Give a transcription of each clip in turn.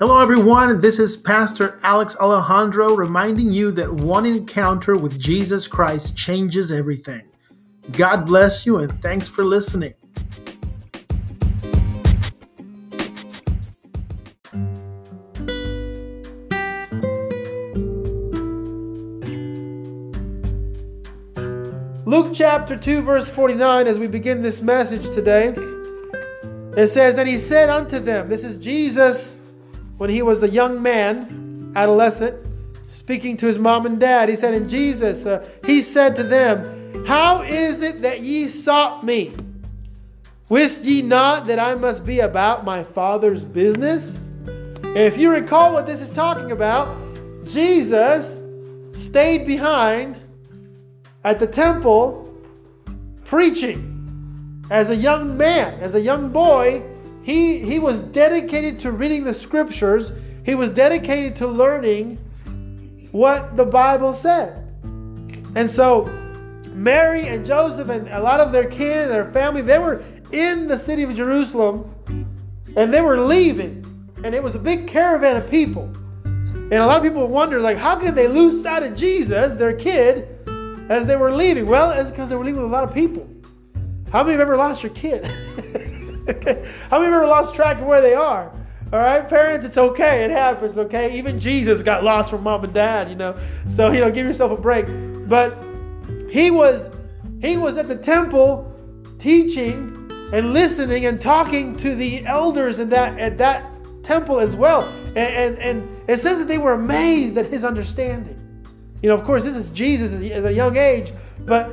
Hello, everyone. This is Pastor Alex Alejandro reminding you that one encounter with Jesus Christ changes everything. God bless you and thanks for listening. Luke chapter 2, verse 49, as we begin this message today, it says, And he said unto them, This is Jesus when he was a young man, adolescent, speaking to his mom and dad. He said, And Jesus, uh, he said to them, How is it that ye sought me? Wist ye not that I must be about my Father's business? if you recall what this is talking about, Jesus stayed behind at the temple preaching as a young man, as a young boy. He, he was dedicated to reading the scriptures, he was dedicated to learning what the Bible said. And so, Mary and Joseph and a lot of their kin, their family, they were in the city of Jerusalem and they were leaving. And it was a big caravan of people. And a lot of people wonder, like, how could they lose sight of Jesus, their kid, as they were leaving? Well, it's because they were leaving with a lot of people. How many have ever lost your kid? okay. How many ever lost track of where they are? All right, parents, it's okay. It happens, okay? Even Jesus got lost from mom and dad, you know. So, you know, give yourself a break. But he was he was at the temple teaching and listening and talking to the elders in that at that temple as well. And, and, and it says that they were amazed at his understanding. You know, of course, this is Jesus at a young age, but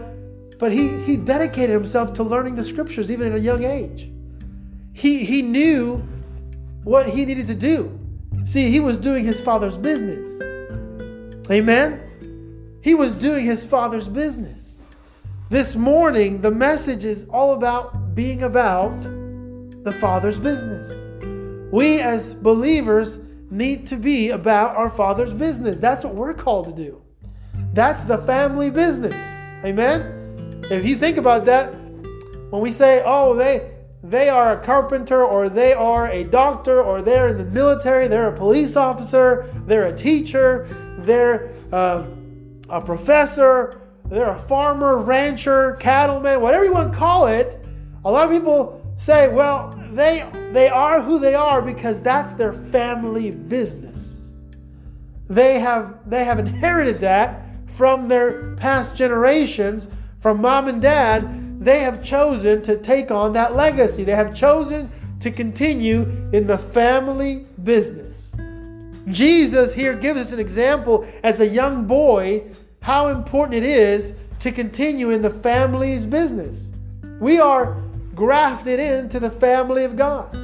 but he he dedicated himself to learning the scriptures even at a young age. He he knew what he needed to do. See, he was doing his father's business. Amen. He was doing his father's business. This morning, the message is all about being about the father's business. We as believers need to be about our father's business. That's what we're called to do. That's the family business. Amen? If you think about that, when we say, oh, they they are a carpenter or they are a doctor or they're in the military, they're a police officer, they're a teacher, they're uh, a professor, they're a farmer, rancher, cattleman, whatever you want to call it. A lot of people say, well, they they are who they are because that's their family business. They have they have inherited that from their past generations, from mom and dad, they have chosen to take on that legacy. They have chosen to continue in the family business. Jesus here gives us an example as a young boy how important it is to continue in the family's business. We are grafted into the family of God.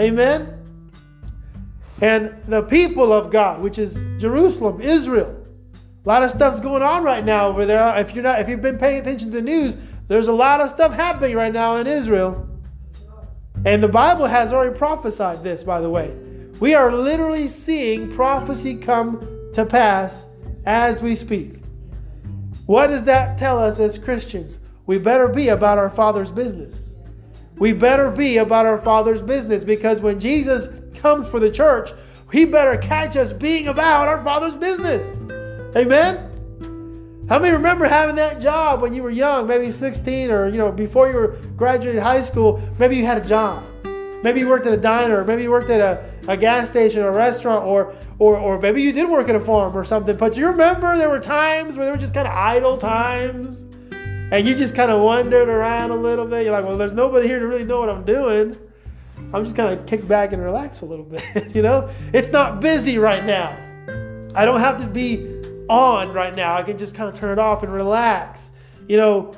Amen. And the people of God, which is Jerusalem, Israel, a lot of stuff's going on right now over there. If you're not, if you've been paying attention to the news, there's a lot of stuff happening right now in Israel. And the Bible has already prophesied this, by the way. We are literally seeing prophecy come to pass as we speak. What does that tell us as Christians? We better be about our Father's business. We better be about our Father's business because when Jesus comes for the church, he better catch us being about our Father's business. Amen? How many remember having that job when you were young, maybe 16 or, you know, before you were graduated high school, maybe you had a job. Maybe you worked at a diner, maybe you worked at a, a gas station or a restaurant, or, or, or maybe you did work at a farm or something. But do you remember there were times where there were just kind of idle times and you just kind of wandered around a little bit. You're like, well, there's nobody here to really know what I'm doing. I'm just kind of kick back and relax a little bit, you know? It's not busy right now. I don't have to be on right now. I can just kind of turn it off and relax. You know,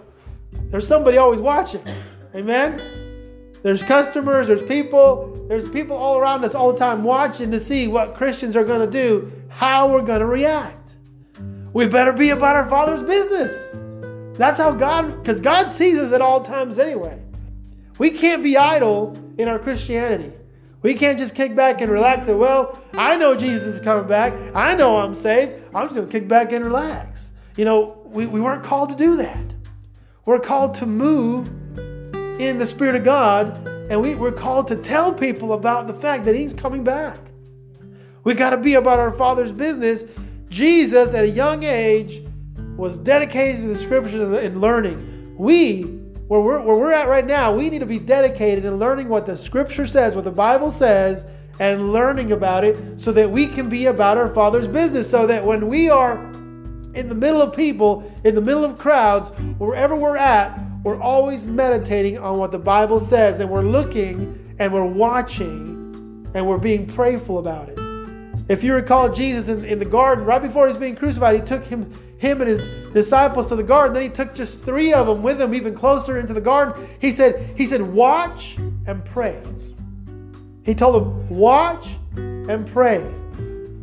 there's somebody always watching. Amen? There's customers, there's people, there's people all around us all the time watching to see what Christians are going to do, how we're going to react. We better be about our Father's business. That's how God, because God sees us at all times anyway. We can't be idle in our Christianity. We can't just kick back and relax and, well, I know Jesus is coming back. I know I'm saved. I'm just going to kick back and relax. You know, we, we weren't called to do that. We're called to move in the Spirit of God, and we, we're called to tell people about the fact that He's coming back. We got to be about our Father's business. Jesus, at a young age, was dedicated to the scriptures and learning. We, where we're, where we're at right now, we need to be dedicated in learning what the scripture says, what the Bible says, and learning about it so that we can be about our Father's business. So that when we are in the middle of people, in the middle of crowds, wherever we're at, we're always meditating on what the Bible says and we're looking and we're watching and we're being prayerful about it. If you recall Jesus in, in the garden, right before he's being crucified, he took him, him and his disciples to the garden. Then he took just three of them with him, even closer into the garden. He said, he said, watch and pray. He told them, watch and pray,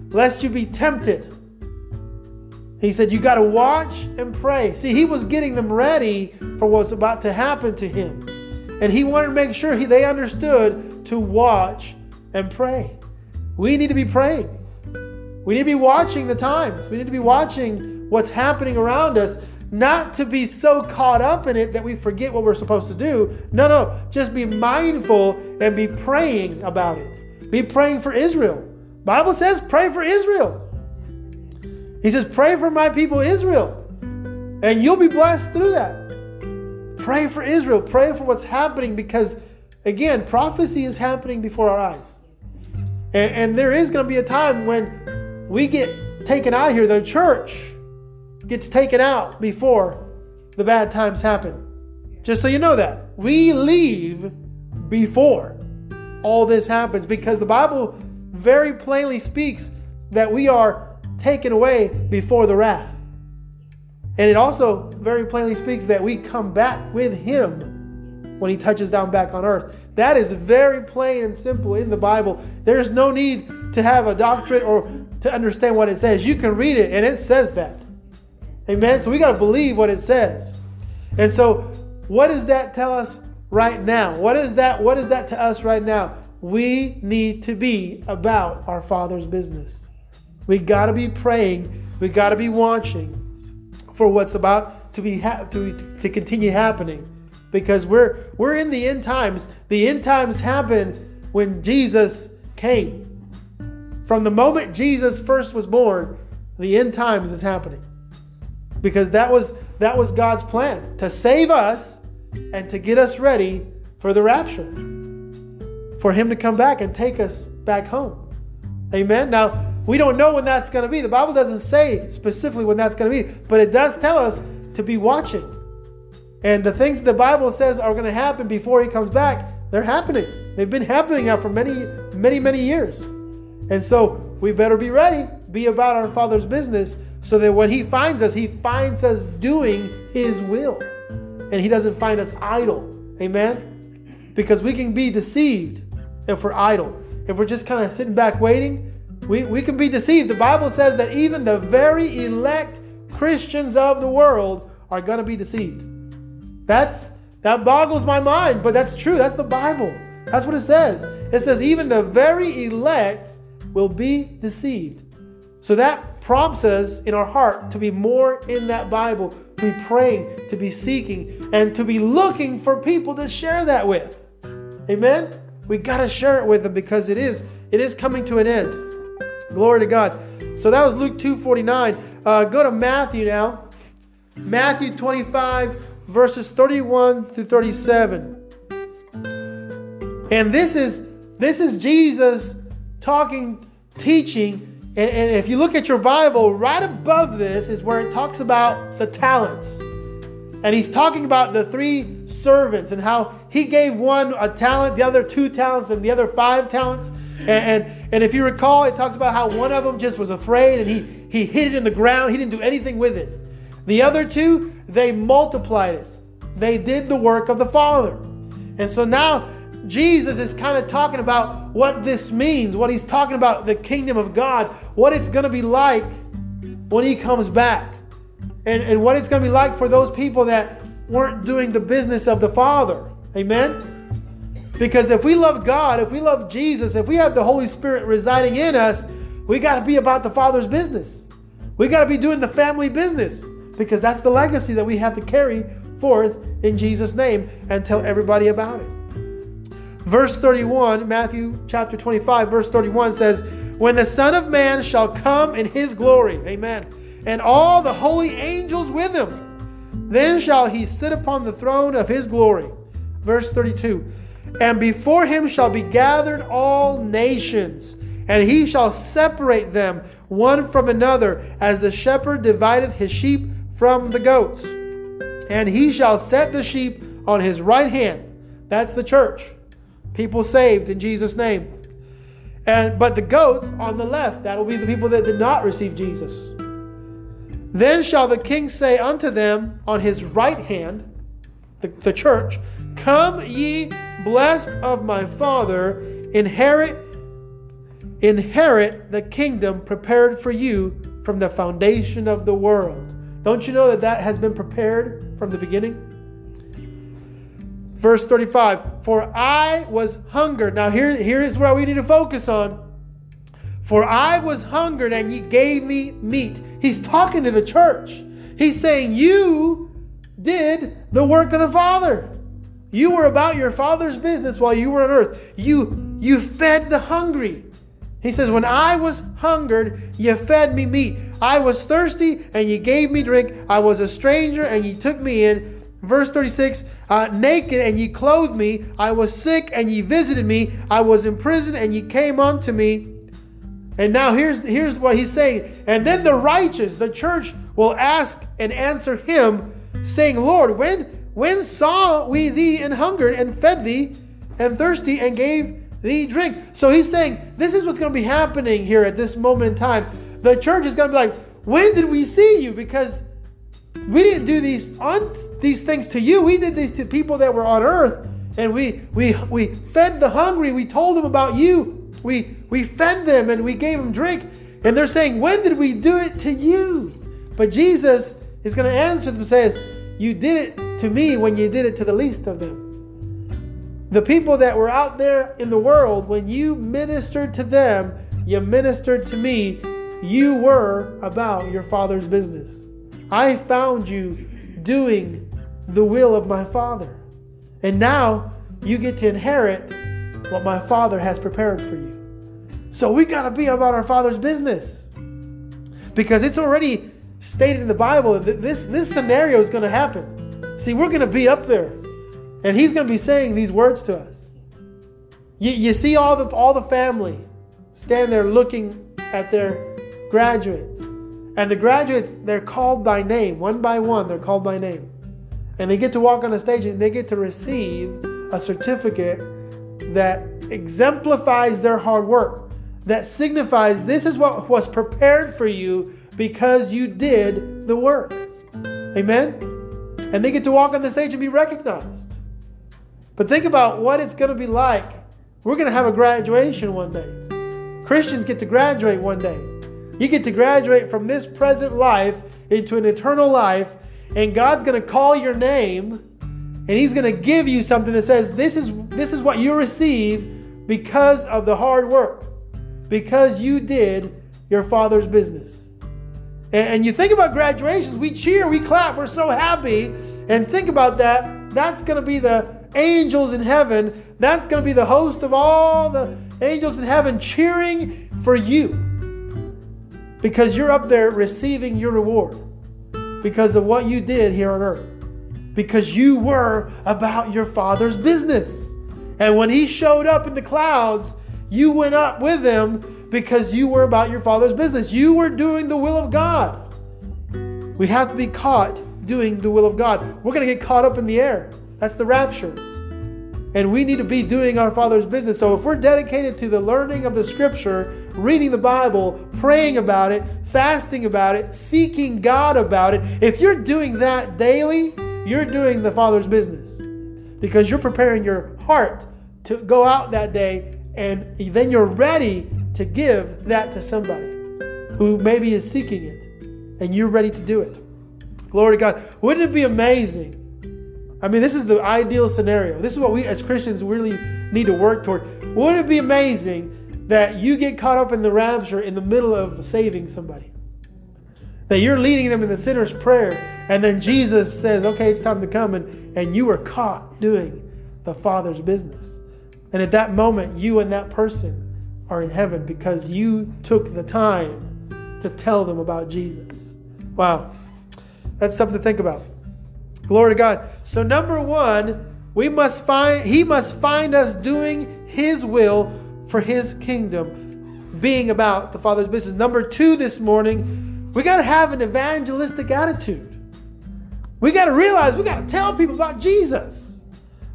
lest you be tempted. He said, You got to watch and pray. See, he was getting them ready for what's about to happen to him. And he wanted to make sure he, they understood to watch and pray. We need to be praying. We need to be watching the times. We need to be watching what's happening around us, not to be so caught up in it that we forget what we're supposed to do. No, no, just be mindful and be praying about it. Be praying for Israel. Bible says pray for Israel. He says, Pray for my people Israel, and you'll be blessed through that. Pray for Israel. Pray for what's happening because, again, prophecy is happening before our eyes. And, and there is going to be a time when we get taken out of here, the church gets taken out before the bad times happen. Just so you know that. We leave before all this happens because the Bible very plainly speaks that we are taken away before the wrath. And it also very plainly speaks that we come back with him when he touches down back on earth. That is very plain and simple in the Bible. There's no need to have a doctrine or to understand what it says. You can read it and it says that. Amen. So we got to believe what it says. And so what does that tell us right now? What is that what is that to us right now? We need to be about our Father's business. We got to be praying. We got to be watching for what's about to be ha- to, to continue happening because we're we're in the end times. The end times happened when Jesus came. From the moment Jesus first was born, the end times is happening. Because that was that was God's plan to save us and to get us ready for the rapture. For him to come back and take us back home. Amen. Now, we don't know when that's going to be. The Bible doesn't say specifically when that's going to be, but it does tell us to be watching. And the things the Bible says are going to happen before he comes back, they're happening. They've been happening now for many, many, many years. And so we better be ready, be about our Father's business, so that when he finds us, he finds us doing his will. And he doesn't find us idle. Amen? Because we can be deceived if we're idle. If we're just kind of sitting back waiting, we, we can be deceived. The Bible says that even the very elect Christians of the world are going to be deceived. That's that boggles my mind, but that's true. That's the Bible. That's what it says. It says even the very elect will be deceived. So that prompts us in our heart to be more in that Bible, to be praying, to be seeking, and to be looking for people to share that with. Amen. We got to share it with them because it is it is coming to an end. Glory to God. So that was Luke 2.49. Uh, go to Matthew now. Matthew 25, verses 31 through 37. And this is this is Jesus talking, teaching. And, and if you look at your Bible, right above this is where it talks about the talents. And he's talking about the three servants and how he gave one a talent, the other two talents, and the other five talents. And, and, and, if you recall, it talks about how one of them just was afraid and he, he hid it in the ground. He didn't do anything with it. The other two, they multiplied it. They did the work of the Father. And so now Jesus is kind of talking about what this means, what he's talking about the kingdom of God, what it's going to be like when he comes back, and, and what it's going to be like for those people that weren't doing the business of the Father. Amen? Because if we love God, if we love Jesus, if we have the Holy Spirit residing in us, we got to be about the Father's business. We got to be doing the family business because that's the legacy that we have to carry forth in Jesus' name and tell everybody about it. Verse 31, Matthew chapter 25, verse 31 says, when the Son of Man shall come in his glory. Amen. And all the holy angels with him. Then shall he sit upon the throne of his glory. Verse 32 And before him shall be gathered all nations, and he shall separate them one from another, as the shepherd divideth his sheep from the goats. And he shall set the sheep on his right hand. That's the church. People saved in Jesus' name. And but the goats on the left, that will be the people that did not receive Jesus. Then shall the king say unto them on his right hand, the, the church, Come ye blessed of my father, inherit inherit the kingdom prepared for you from the foundation of the world. Don't you know that that has been prepared from the beginning? Verse 35 For I was hungered. Now, here, here is where we need to focus on. For I was hungered, and ye gave me meat. He's talking to the church. He's saying, You did the work of the Father. You were about your Father's business while you were on earth. You, you fed the hungry. He says, When I was hungered, you fed me meat. I was thirsty, and you gave me drink. I was a stranger, and you took me in. Verse 36 uh, Naked and ye clothed me. I was sick and ye visited me. I was in prison and ye came unto me. And now here's, here's what he's saying. And then the righteous, the church, will ask and answer him, saying, Lord, when, when saw we thee and hungered and fed thee and thirsty and gave thee drink? So he's saying, this is what's going to be happening here at this moment in time. The church is going to be like, when did we see you? Because we didn't do these un- these things to you. We did these to people that were on earth, and we we we fed the hungry. We told them about you. We we fed them and we gave them drink. And they're saying, "When did we do it to you?" But Jesus is going to answer them and says, "You did it to me when you did it to the least of them." The people that were out there in the world, when you ministered to them, you ministered to me. You were about your Father's business. I found you doing the will of my Father. And now you get to inherit what my Father has prepared for you. So we got to be about our Father's business. Because it's already stated in the Bible that this, this scenario is going to happen. See, we're going to be up there. And He's going to be saying these words to us. You, you see all the, all the family stand there looking at their graduates and the graduates, they're called by name, one by one, they're called by name. And they get to walk on the stage and they get to receive a certificate that exemplifies their hard work, that signifies this is what was prepared for you because you did the work. Amen? And they get to walk on the stage and be recognized. But think about what it's going to be like. We're going to have a graduation one day. Christians get to graduate one day. You get to graduate from this present life into an eternal life, and God's going to call your name, and He's going to give you something that says, This is, this is what you receive because of the hard work, because you did your Father's business. And, and you think about graduations, we cheer, we clap, we're so happy. And think about that. That's going to be the angels in heaven. That's going to be the host of all the angels in heaven cheering for you because you're up there receiving your reward because of what you did here on earth. Because you were about your Father's business. And when He showed up in the clouds, you went up with Him because you were about your Father's business. You were doing the will of God. We have to be caught doing the will of God. We're going to get caught up in the air. That's the rapture. And we need to be doing our Father's business. So if we're dedicated to the learning of the Scripture, reading the Bible, praying about it, fasting about it, seeking God about it, if you're doing that daily, you're doing the Father's business. Because you're preparing your heart to go out that day and then you're ready to give that to somebody who maybe is seeking it and you're ready to do it. Glory to God. Wouldn't it be amazing I mean, this is the ideal scenario. This is what we as Christians really need to work toward. Wouldn't it be amazing that you get caught up in the rapture in the middle of saving somebody? That you're leading them in the sinner's prayer, and then Jesus says, Okay, it's time to come, and, and you were caught doing the Father's business. And at that moment, you and that person are in heaven because you took the time to tell them about Jesus. Wow. That's something to think about. Glory to God. So number 1, we must find he must find us doing his will for his kingdom, being about the Father's business. Number 2 this morning, we got to have an evangelistic attitude. We got to realize we got to tell people about Jesus.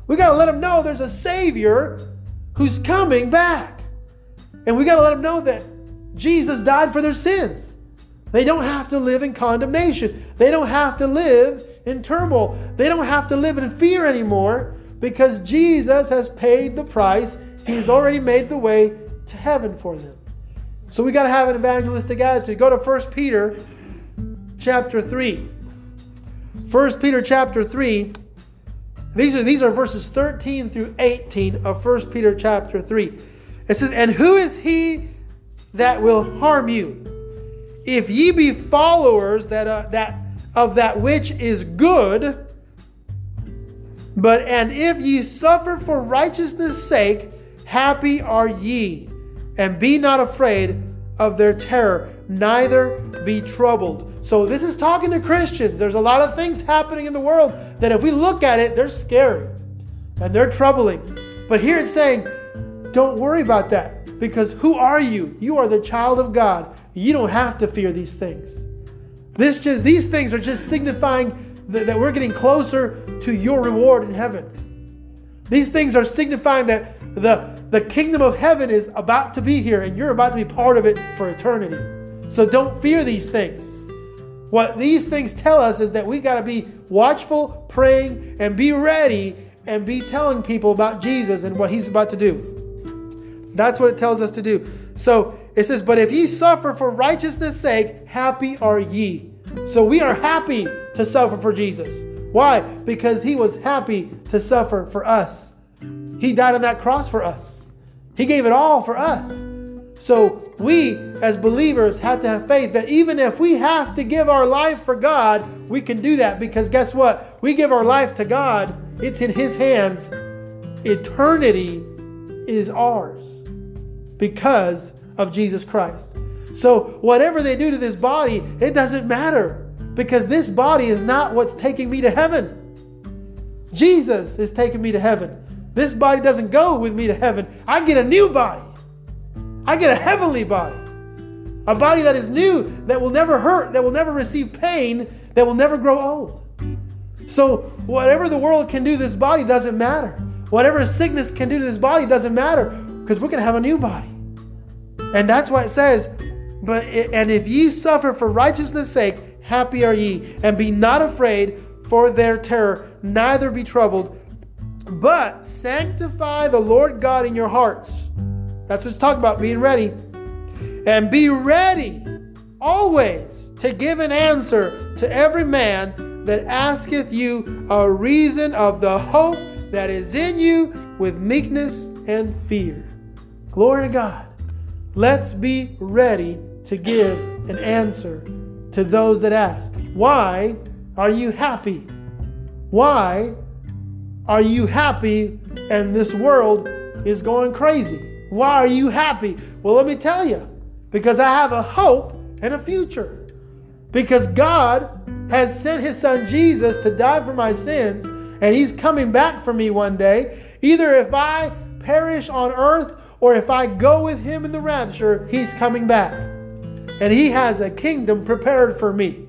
We got to let them know there's a Savior who's coming back. And we got to let them know that Jesus died for their sins. They don't have to live in condemnation. They don't have to live in turmoil. They don't have to live in fear anymore because Jesus has paid the price. He's already made the way to heaven for them. So we got to have an evangelistic attitude. Go to 1 Peter chapter 3. 1 Peter chapter 3. These are, these are verses 13 through 18 of 1 Peter chapter 3. It says, And who is he that will harm you? If ye be followers that, uh, that of that which is good, but and if ye suffer for righteousness' sake, happy are ye, and be not afraid of their terror, neither be troubled. So, this is talking to Christians. There's a lot of things happening in the world that if we look at it, they're scary and they're troubling. But here it's saying, don't worry about that because who are you? You are the child of God. You don't have to fear these things. This just these things are just signifying that, that we're getting closer to your reward in heaven. These things are signifying that the, the kingdom of heaven is about to be here and you're about to be part of it for eternity. So don't fear these things. What these things tell us is that we got to be watchful, praying, and be ready and be telling people about Jesus and what he's about to do. That's what it tells us to do. So it says, But if ye suffer for righteousness' sake, happy are ye. So we are happy to suffer for Jesus. Why? Because he was happy to suffer for us. He died on that cross for us. He gave it all for us. So we, as believers, have to have faith that even if we have to give our life for God, we can do that because guess what? We give our life to God, it's in His hands. Eternity is ours because of Jesus Christ. So whatever they do to this body, it doesn't matter because this body is not what's taking me to heaven. Jesus is taking me to heaven. This body doesn't go with me to heaven. I get a new body. I get a heavenly body. A body that is new, that will never hurt, that will never receive pain, that will never grow old. So, whatever the world can do to this body doesn't matter. Whatever sickness can do to this body doesn't matter because we're going to have a new body. And that's why it says, but and if ye suffer for righteousness' sake, happy are ye, and be not afraid for their terror, neither be troubled, but sanctify the Lord God in your hearts that's what it's talking about, being ready. And be ready always to give an answer to every man that asketh you a reason of the hope that is in you with meekness and fear. Glory to God. Let's be ready to give an answer to those that ask. Why are you happy? Why are you happy and this world is going crazy? Why are you happy? Well, let me tell you because I have a hope and a future. Because God has sent his son Jesus to die for my sins, and he's coming back for me one day. Either if I perish on earth or if I go with him in the rapture, he's coming back. And he has a kingdom prepared for me.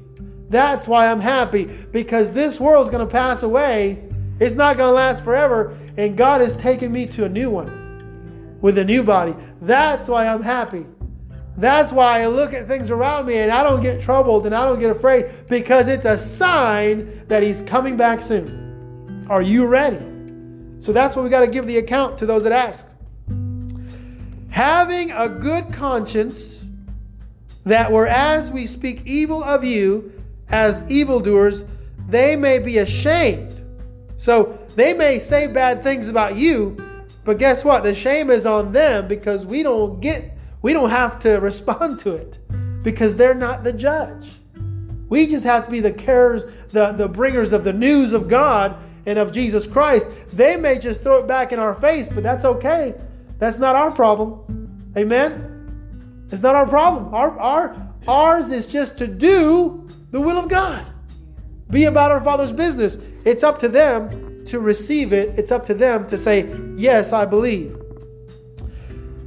That's why I'm happy because this world's going to pass away. It's not going to last forever, and God is taking me to a new one with a new body. That's why I'm happy. That's why I look at things around me and I don't get troubled and I don't get afraid because it's a sign that He's coming back soon. Are you ready? So that's what we got to give the account to those that ask. Having a good conscience, that whereas we speak evil of you as evildoers, they may be ashamed. So they may say bad things about you, but guess what? The shame is on them because we don't get we don't have to respond to it because they're not the judge. We just have to be the carers, the, the bringers of the news of God and of Jesus Christ. They may just throw it back in our face, but that's okay. That's not our problem. Amen? It's not our problem. Our, our, ours is just to do the will of God. Be about our Father's business. It's up to them to receive it. It's up to them to say, Yes, I believe.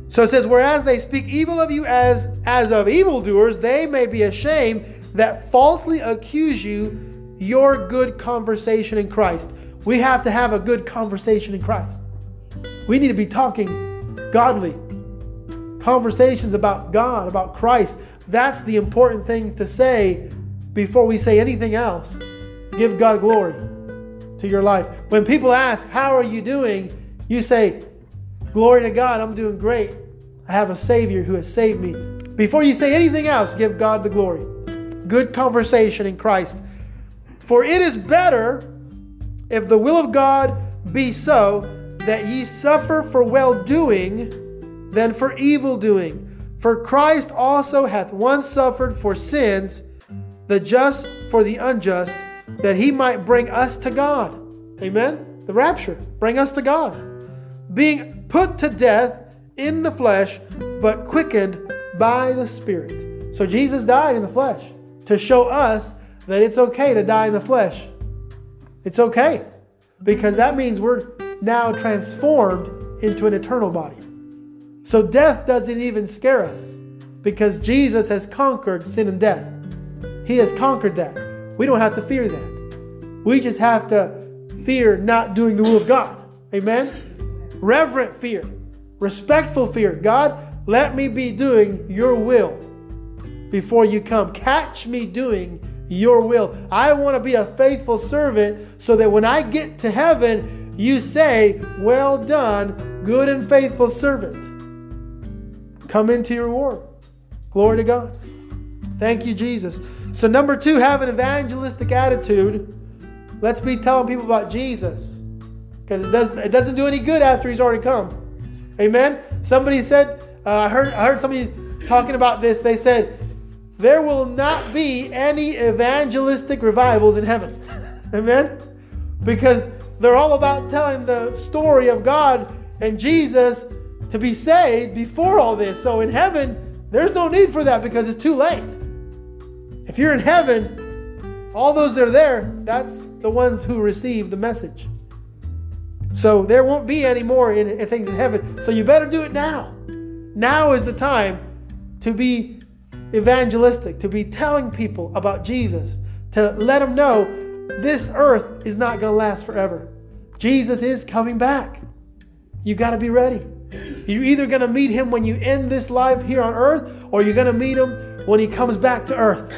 So it says, Whereas they speak evil of you as, as of evildoers, they may be ashamed that falsely accuse you your good conversation in Christ. We have to have a good conversation in Christ. We need to be talking godly conversations about God, about Christ. That's the important thing to say before we say anything else. Give God glory to your life. When people ask, How are you doing? you say, Glory to God, I'm doing great. I have a Savior who has saved me. Before you say anything else, give God the glory. Good conversation in Christ. For it is better, if the will of God be so, that ye suffer for well doing than for evil doing. For Christ also hath once suffered for sins, the just for the unjust, that he might bring us to God. Amen? The rapture, bring us to God. Being put to death in the flesh, but quickened by the Spirit. So Jesus died in the flesh to show us that it's okay to die in the flesh. It's okay because that means we're now transformed into an eternal body. So death doesn't even scare us because Jesus has conquered sin and death. He has conquered that. We don't have to fear that. We just have to fear not doing the will of God. Amen? Reverent fear, respectful fear. God, let me be doing your will before you come. Catch me doing your will. I want to be a faithful servant so that when I get to heaven, you say, Well done, good and faithful servant. Come into your reward. Glory to God. Thank you, Jesus. So, number two, have an evangelistic attitude. Let's be telling people about Jesus because it doesn't, it doesn't do any good after he's already come. Amen. Somebody said, uh, I heard I heard somebody talking about this. They said there will not be any evangelistic revivals in heaven. Amen. Because they're all about telling the story of God and Jesus to be saved before all this. So in heaven, there's no need for that because it's too late. If you're in heaven, all those that are there, that's the ones who receive the message. So there won't be any more in, in things in heaven. So you better do it now. Now is the time to be evangelistic, to be telling people about Jesus, to let them know this earth is not going to last forever. Jesus is coming back. You got to be ready. You're either going to meet him when you end this life here on earth, or you're going to meet him when he comes back to earth.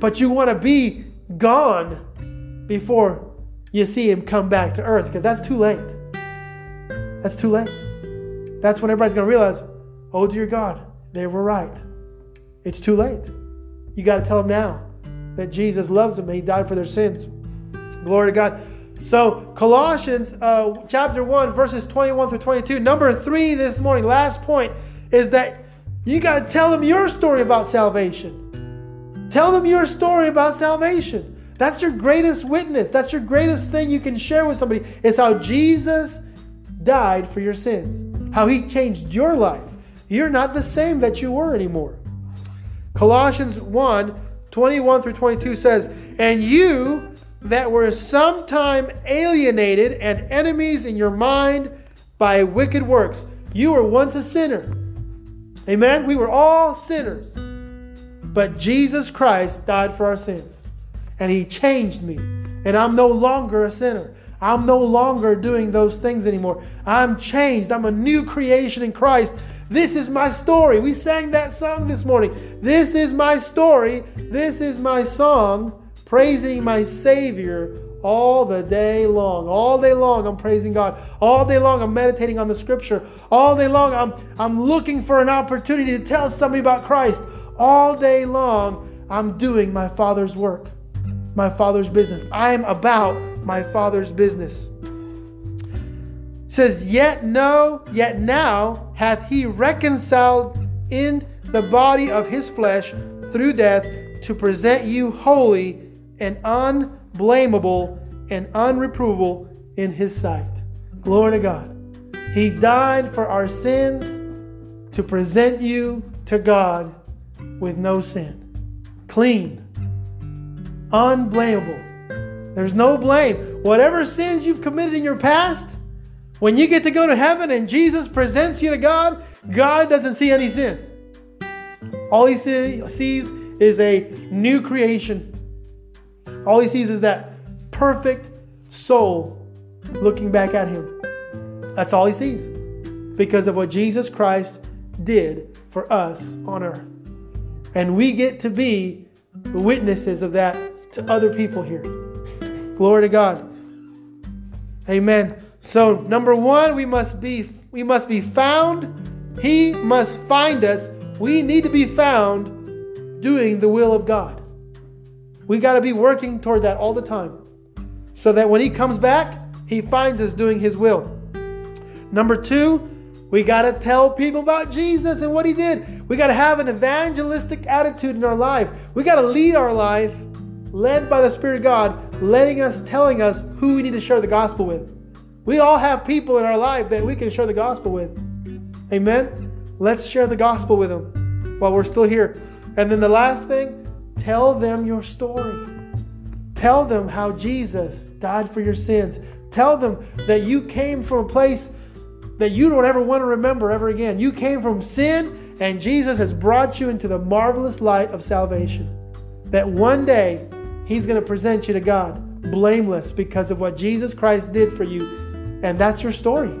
But you want to be gone before you see him come back to earth because that's too late. That's too late. That's when everybody's going to realize, oh dear God, they were right. It's too late. You got to tell them now that Jesus loves them and he died for their sins. Glory to God. So, Colossians uh, chapter 1, verses 21 through 22. Number three this morning, last point, is that you got to tell them your story about salvation. Tell them your story about salvation. That's your greatest witness. That's your greatest thing you can share with somebody It's how Jesus died for your sins, how he changed your life. You're not the same that you were anymore. Colossians 1 21 through 22 says, And you that were sometime alienated and enemies in your mind by wicked works. You were once a sinner. Amen? We were all sinners. But Jesus Christ died for our sins. And He changed me. And I'm no longer a sinner. I'm no longer doing those things anymore. I'm changed. I'm a new creation in Christ. This is my story. We sang that song this morning. This is my story. This is my song praising my Savior all the day long. All day long, I'm praising God. All day long, I'm meditating on the scripture. All day long, I'm, I'm looking for an opportunity to tell somebody about Christ. All day long, I'm doing my Father's work, my Father's business. I am about my Father's business. It says, Yet no, yet now hath he reconciled in the body of his flesh through death to present you holy and unblameable and unreprovable in his sight. Glory to God. He died for our sins to present you to God with no sin. Clean, unblameable. There's no blame. Whatever sins you've committed in your past, when you get to go to heaven and Jesus presents you to God, God doesn't see any sin. All he sees is a new creation. All he sees is that perfect soul looking back at him. That's all he sees because of what Jesus Christ did for us on earth. And we get to be the witnesses of that to other people here. Glory to God. Amen. So number 1, we must be we must be found. He must find us. We need to be found doing the will of God. We got to be working toward that all the time. So that when he comes back, he finds us doing his will. Number 2, we got to tell people about Jesus and what he did. We got to have an evangelistic attitude in our life. We got to lead our life led by the Spirit of God, letting us, telling us who we need to share the gospel with. We all have people in our life that we can share the gospel with. Amen? Let's share the gospel with them while we're still here. And then the last thing, tell them your story. Tell them how Jesus died for your sins. Tell them that you came from a place that you don't ever want to remember ever again. You came from sin, and Jesus has brought you into the marvelous light of salvation. That one day He's going to present you to God blameless because of what Jesus Christ did for you. And that's your story.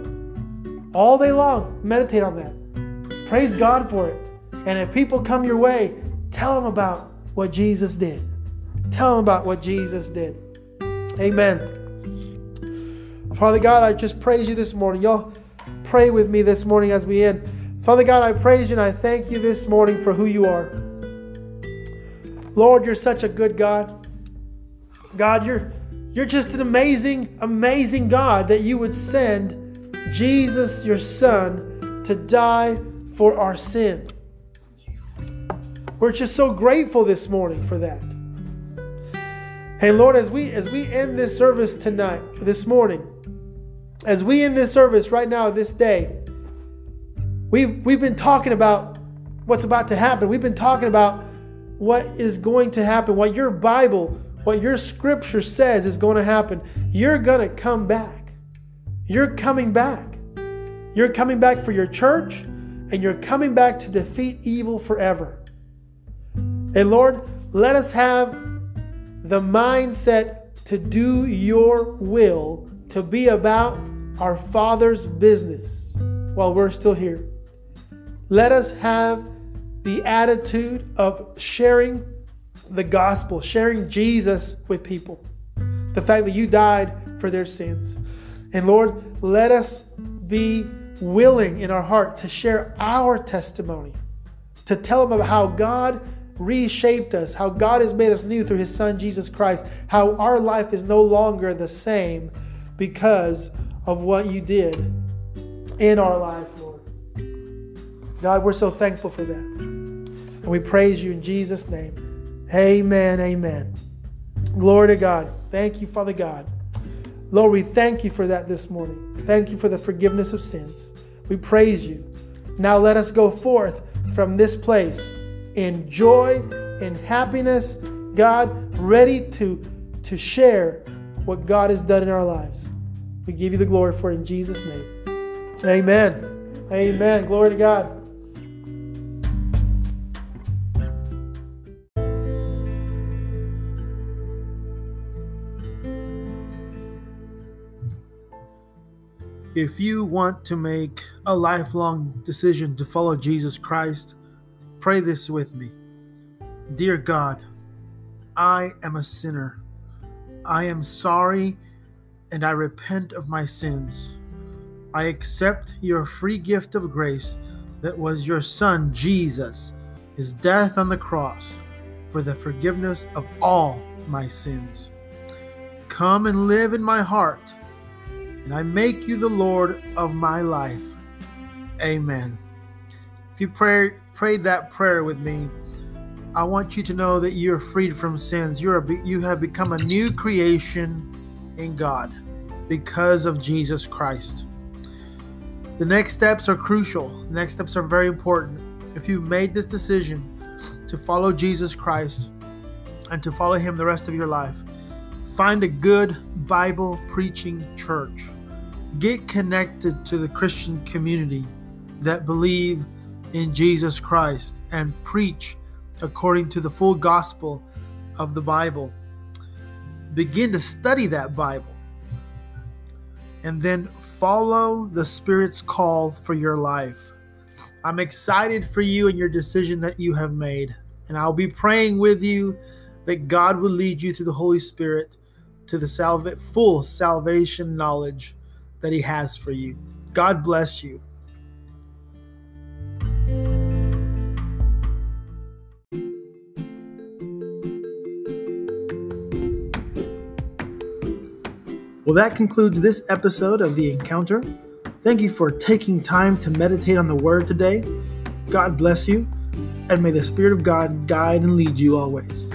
All day long, meditate on that. Praise God for it. And if people come your way, tell them about what Jesus did. Tell them about what Jesus did. Amen. Father God, I just praise you this morning. Y'all pray with me this morning as we end. Father God, I praise you and I thank you this morning for who you are. Lord, you're such a good God. God, you're, you're just an amazing, amazing God that you would send Jesus, your Son, to die for our sin. We're just so grateful this morning for that. Hey Lord, as we as we end this service tonight, this morning, as we in this service right now, this day, we've we've been talking about what's about to happen. We've been talking about what is going to happen, what your Bible what your scripture says is going to happen. You're going to come back. You're coming back. You're coming back for your church, and you're coming back to defeat evil forever. And Lord, let us have the mindset to do your will, to be about our Father's business while we're still here. Let us have the attitude of sharing the gospel, sharing Jesus with people. The fact that you died for their sins. And Lord, let us be willing in our heart to share our testimony, to tell them about how God reshaped us, how God has made us new through His Son Jesus Christ, how our life is no longer the same because of what you did in our lives, Lord. God, we're so thankful for that. And we praise you in Jesus' name. Amen. Amen. Glory to God. Thank you, Father God. Lord, we thank you for that this morning. Thank you for the forgiveness of sins. We praise you. Now let us go forth from this place in joy, in happiness, God, ready to, to share what God has done in our lives. We give you the glory for it in Jesus' name. Amen. Amen. Glory to God. If you want to make a lifelong decision to follow Jesus Christ, pray this with me. Dear God, I am a sinner. I am sorry and I repent of my sins. I accept your free gift of grace that was your Son, Jesus, his death on the cross for the forgiveness of all my sins. Come and live in my heart and I make you the Lord of my life. Amen. If you pray, prayed that prayer with me, I want you to know that you're freed from sins. You're a, you have become a new creation in God because of Jesus Christ. The next steps are crucial. The next steps are very important. If you've made this decision to follow Jesus Christ and to follow Him the rest of your life, find a good Bible preaching church. Get connected to the Christian community that believe in Jesus Christ and preach according to the full gospel of the Bible. Begin to study that Bible and then follow the Spirit's call for your life. I'm excited for you and your decision that you have made. And I'll be praying with you that God will lead you through the Holy Spirit to the salva- full salvation knowledge that He has for you. God bless you. Well, that concludes this episode of The Encounter. Thank you for taking time to meditate on the Word today. God bless you, and may the Spirit of God guide and lead you always.